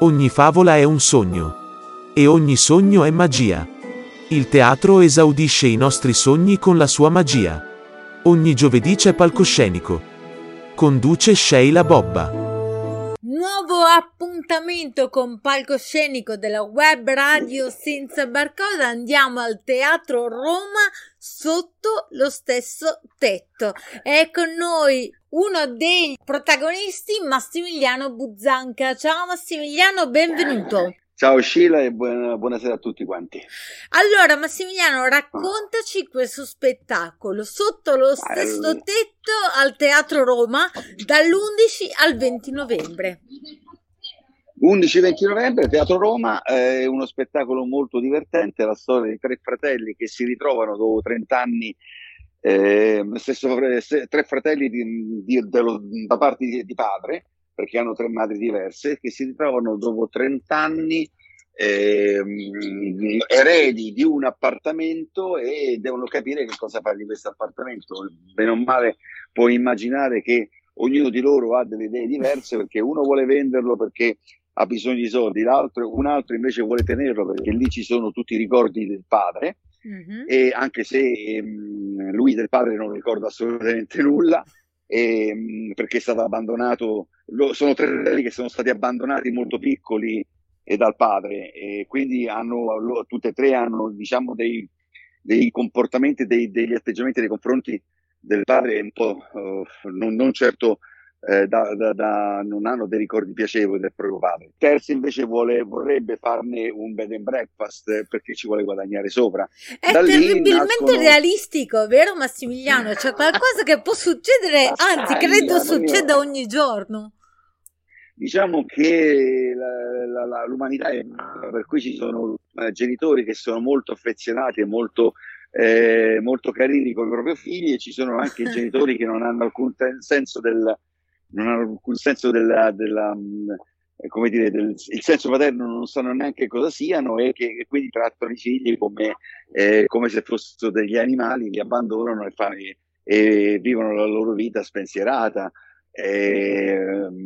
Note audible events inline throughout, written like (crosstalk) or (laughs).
Ogni favola è un sogno. E ogni sogno è magia. Il teatro esaudisce i nostri sogni con la sua magia. Ogni giovedì c'è palcoscenico. Conduce Sheila Bobba. Nuovo appuntamento con palcoscenico della web radio senza barcode. Andiamo al Teatro Roma sotto lo stesso tetto. È con noi uno dei protagonisti, Massimiliano Buzzanca. Ciao Massimiliano, benvenuto. Ciao Sheila e buona, buonasera a tutti quanti. Allora Massimiliano, raccontaci questo spettacolo sotto lo stesso tetto al Teatro Roma dall'11 al 20 novembre. 11-20 novembre, Teatro Roma, è uno spettacolo molto divertente, la storia di tre fratelli che si ritrovano dopo 30 anni, eh, stesso, tre fratelli di, di, dello, da parte di, di, padre, perché hanno tre madri diverse, che si ritrovano dopo 30 anni eh, eredi di un appartamento e devono capire che cosa fare di questo appartamento. Bene o male puoi immaginare che ognuno di loro ha delle idee diverse perché uno vuole venderlo perché ha bisogno di soldi, l'altro, un altro invece vuole tenerlo perché lì ci sono tutti i ricordi del padre mm-hmm. e anche se um, lui del padre non ricorda assolutamente nulla e, um, perché è stato abbandonato, lo, sono tre fratelli che sono stati abbandonati molto piccoli e dal padre e quindi hanno, lo, tutte e tre hanno diciamo dei, dei comportamenti, dei, degli atteggiamenti nei confronti del padre un po' uh, non, non certo eh, da, da, da, non hanno dei ricordi piacevoli del proprio padre. Terzi invece vuole, vorrebbe farne un bed and breakfast perché ci vuole guadagnare sopra. È da terribilmente nascono... realistico, vero Massimiliano? C'è qualcosa che può succedere, anzi credo succeda ogni giorno. Diciamo che la, la, la, l'umanità è per cui ci sono eh, genitori che sono molto affezionati e molto eh, molto carini con i propri figli e ci sono anche (laughs) genitori che non hanno alcun senso del, non hanno alcun senso della, della mm, come dire, del, il senso paterno non sanno neanche cosa siano e che e quindi trattano i figli come, eh, come, se fossero degli animali, li abbandonano e, fanno, e vivono la loro vita spensierata. E,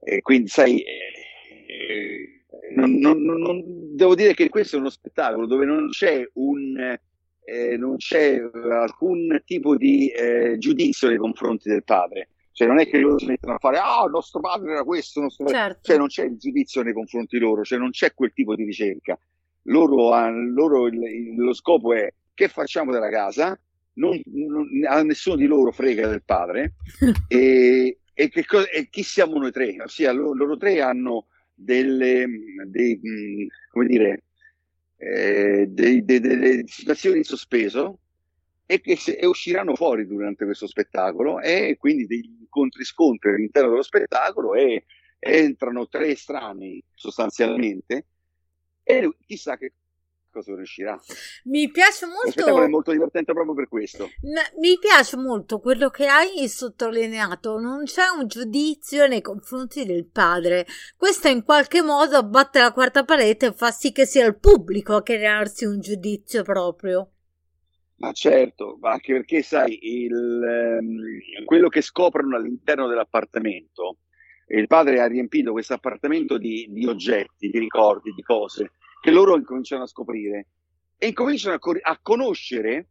e quindi, sai, eh, non, non, non, devo dire che questo è uno spettacolo dove non c'è un. Eh, non c'è alcun tipo di eh, giudizio nei confronti del padre cioè non è che loro si mettono a fare, ah, il nostro padre era questo, nostro certo. cioè non c'è il giudizio nei confronti loro, cioè non c'è quel tipo di ricerca. Loro, loro il, il, lo scopo è che facciamo della casa, non, non, a nessuno di loro frega del padre (laughs) e, e, che, e, chi siamo noi tre? Ossia, loro, loro tre hanno delle, dei, come dire, eh, dei, dei, delle situazioni in sospeso e che se, e usciranno fuori durante questo spettacolo e quindi degli incontri scontri all'interno dello spettacolo e, entrano tre estranei sostanzialmente e chissà che cosa riuscirà. Mi piace molto. è molto divertente proprio per questo. mi piace molto quello che hai sottolineato. Non c'è un giudizio nei confronti del padre. Questo in qualche modo abbatte la quarta parete e fa sì che sia il pubblico a crearsi un giudizio proprio. Ma certo, anche perché sai, il, ehm, quello che scoprono all'interno dell'appartamento, il padre ha riempito questo appartamento di, di, oggetti, di ricordi, di cose, che loro incominciano a scoprire e incominciano a, a conoscere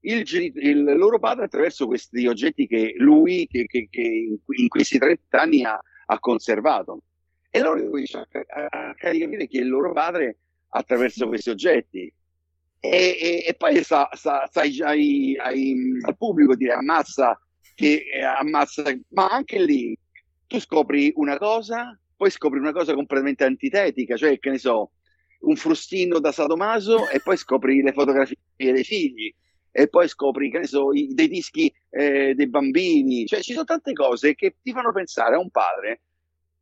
il, il, loro padre attraverso questi oggetti che lui, che, che, che in questi 30 anni ha, ha conservato. E loro cominciano a, a, a capire che il loro padre attraverso questi oggetti e, e, e poi sa, sa, sa ai, ai, al pubblico dire ammazza, che, eh, ammazza, ma anche lì tu scopri una cosa, poi scopri una cosa completamente antitetica, cioè che ne so, un frustino da Sadomaso e poi scopri le fotografie dei figli e poi scopri, che ne so, i, dei dischi eh, dei bambini, cioè ci sono tante cose che ti fanno pensare a un padre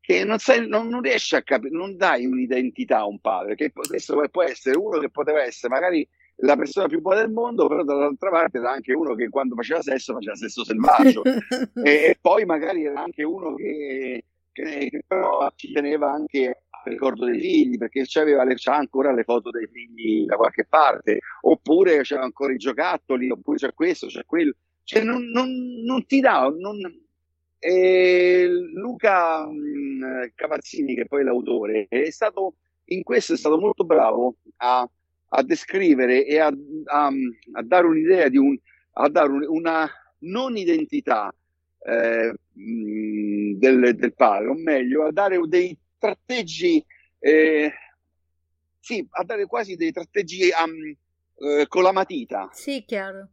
che non, sai, non, non riesci a capire, non dai un'identità a un padre, che questo può essere uno che poteva essere magari la persona più buona del mondo, però dall'altra parte era anche uno che quando faceva sesso faceva sesso selvaggio. (laughs) E, e, poi magari era anche uno che, che, però ci teneva anche al ricordo dei figli perché c'aveva le, c'ha ancora le foto dei figli da qualche parte oppure c'era ancora i giocattoli oppure c'è questo, c'è quello. Cioè non, non, non ti dà non, E Luca mh, Cavazzini, che poi è l'autore, è stato in questo è stato molto bravo a, a descrivere e a, a, a, dare un'idea di un, a dare un, una non identità eh, del, del padre, o meglio, a dare dei tratteggi, eh, sì, a dare quasi dei tratteggi um, eh, con la matita. Sì, chiaro.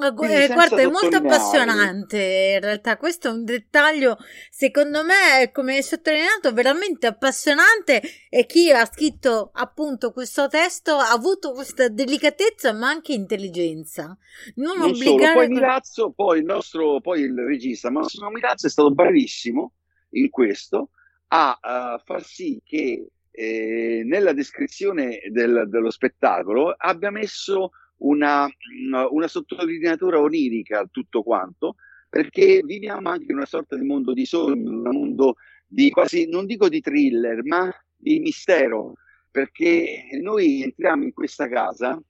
Eh, guarda, è molto appassionante in realtà, questo è un dettaglio secondo me, come hai sottolineato, veramente appassionante e chi ha scritto appunto questo testo ha avuto questa delicatezza ma anche intelligenza. Non, non obbligare... Poi Milazzo, poi il nostro, poi il regista Massimo Milazzo è stato bravissimo in questo a uh, far sì che eh, nella descrizione del, dello spettacolo abbia messo una, una sottolineatura onirica a tutto quanto, perché viviamo anche in una sorta di mondo di sogno, un mondo di quasi, non dico di thriller, ma di mistero, perché noi entriamo in questa casa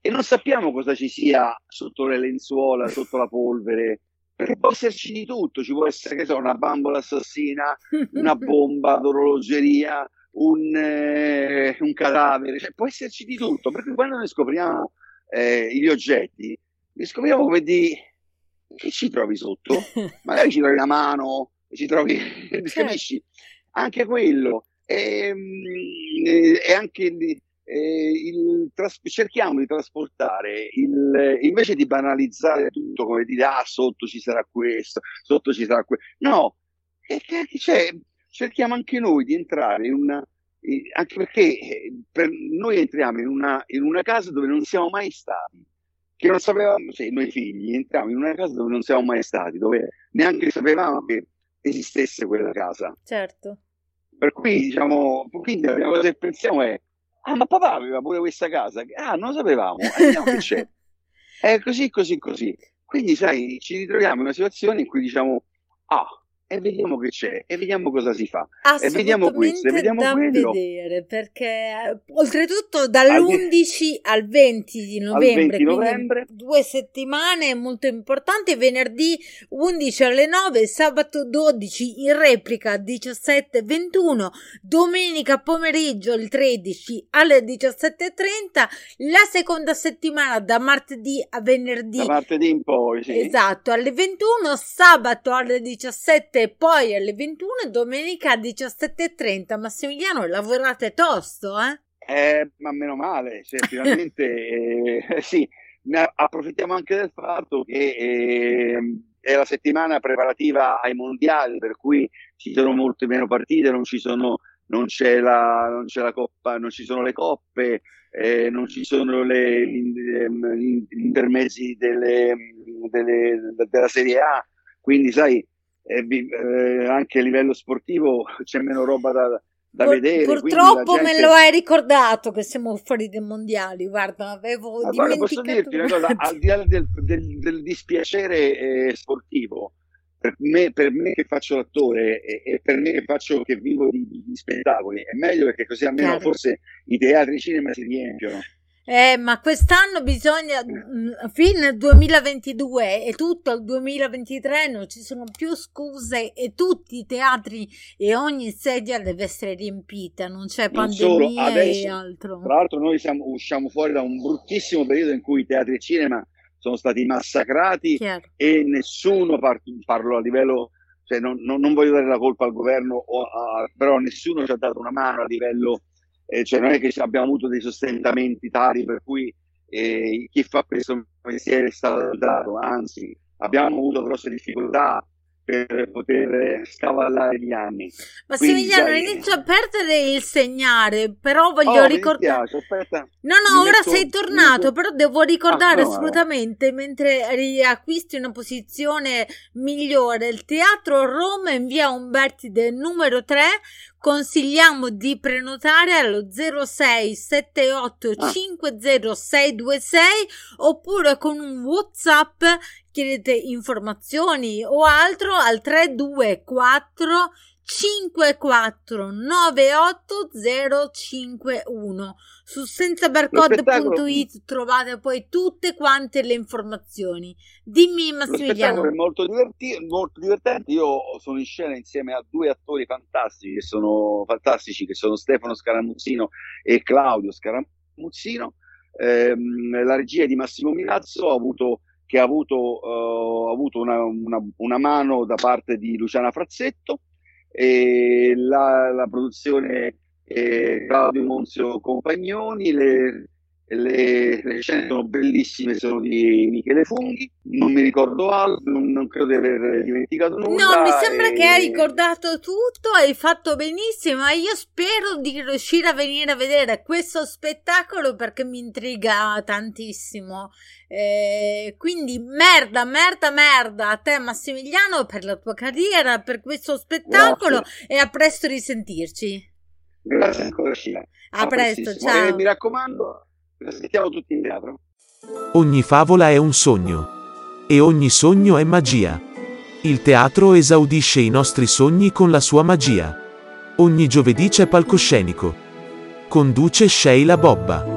e non sappiamo cosa ci sia sotto le lenzuola, sotto la polvere, perché può esserci di tutto, ci può essere che so, una bambola assassina, (laughs) una bomba d'orologeria, un, eh, un cadavere, cioè, può esserci di tutto, perché quando noi scopriamo eh, gli oggetti, li scopriamo come di che ci trovi sotto? (laughs) Magari ci trovi una mano, ci trovi, (laughs) certo. capisci? Anche quello. E, ehm, e anche il, eh, il tras- cerchiamo di trasportare il, invece di banalizzare tutto come dire ah sotto ci sarà questo, sotto ci sarà questo. No, cioè, cerchiamo anche noi di entrare in una, anche perché eh, per, noi entriamo in una, in una, casa dove non siamo mai stati, che non sapevamo, cioè noi figli entriamo in una casa dove non siamo mai stati, dove neanche sapevamo che esistesse quella casa. Certo. Per cui diciamo, quindi la prima cosa che pensiamo è, ah ma papà aveva pure questa casa, ah non lo sapevamo, andiamo che c'è. (laughs) È così, così, così. Quindi sai, ci ritroviamo in una situazione in cui diciamo, ah, e vediamo che c'è e vediamo cosa si fa. E vediamo questo e vediamo da quello. vedere perché eh, oltretutto dall'11 al 20 di novembre, 20 novembre. due settimane molto importanti venerdì 11 alle 9 sabato 12 in replica 17 21 domenica pomeriggio il 13 alle 17.30 la seconda settimana da martedì a venerdì. Da martedì in poi sì. esatto alle 21 sabato alle 17 e poi alle 21 domenica alle 17.30. Massimiliano, lavorate tosto, eh? Eh, ma meno male, cioè, (laughs) finalmente eh, sì, approfittiamo anche del fatto che eh, è la settimana preparativa ai mondiali, per cui ci sono molte meno partite, non, ci sono, non, c'è, la, non c'è la coppa, non ci sono le coppe, eh, non ci sono le, gli intermezzi delle, delle, della Serie A, quindi sai, eh, anche a livello sportivo c'è meno roba da, da Pur, vedere. Purtroppo gente... me lo hai ricordato che siamo fuori dai mondiali, guarda, avevo Ma guarda, posso dirti una cosa, al di là del, del, del dispiacere eh, sportivo, per me, per me, che faccio l'attore e, e, per me che faccio che vivo di, di spettacoli, è meglio perché così almeno Chiaro. forse i teatri cinema si riempiono. Eh, ma quest'anno bisogna, mm, fine 2022 e tutto il 2023 non ci sono più scuse e tutti i teatri e ogni sedia deve essere riempita, non c'è non pandemia adesso, e altro. Tra l'altro noi siamo, usciamo fuori da un bruttissimo periodo in cui i teatri e cinema sono stati massacrati Chiaro. e nessuno, par- parlo a livello, cioè non, non, non, voglio dare la colpa al governo, a, però nessuno ci ha dato una mano a livello eh, cioè non è che abbiamo avuto dei sostentamenti tali per cui eh, chi fa questo mestiere è stato aiutato, anzi abbiamo avuto grosse difficoltà per poter scavallare gli anni. Massimiliano, Quindi, inizio a perdere il segnare, però voglio oh, ricordare... No, no, ora metto... sei tornato, però devo ricordare ah, no, assolutamente, no. mentre riacquisti una posizione migliore, il Teatro Roma in via Umberti del numero 3, consigliamo di prenotare allo 0678 50626 oppure con un WhatsApp chiedete informazioni o altro al 324 5498051. Su senzabarcode.it trovate poi tutte quante le informazioni. Dimmi Massimiliano. È molto, diverti- molto divertente. Io sono in scena insieme a due attori fantastici che sono fantastici, che sono Stefano Scaramuzzino e Claudio Scaramuzzino. Eh, la regia di Massimo Milazzo, ha avuto che ha avuto, uh, avuto una, una, una, mano da parte di Luciana Frazzetto e la, la produzione è Claudio Monzio Compagnoni, le, le, le, scene sono bellissime, sono di Michele Funghi, non mi ricordo altro, non, non credo di aver dimenticato nulla. No, mi sembra e... che hai ricordato tutto, hai fatto benissimo, ma io spero di riuscire a venire a vedere questo spettacolo perché mi intriga tantissimo. Eh, quindi merda, merda, merda a te Massimiliano per la tua carriera, per questo spettacolo Grazie. e a presto risentirci. Grazie ancora Scila. A, a presto, ciao. E mi raccomando aspettiamo tutti in teatro. Ogni favola è un sogno. E ogni sogno è magia. Il teatro esaudisce i nostri sogni con la sua magia. Ogni giovedì c'è palcoscenico. Conduce Sheila Bobba.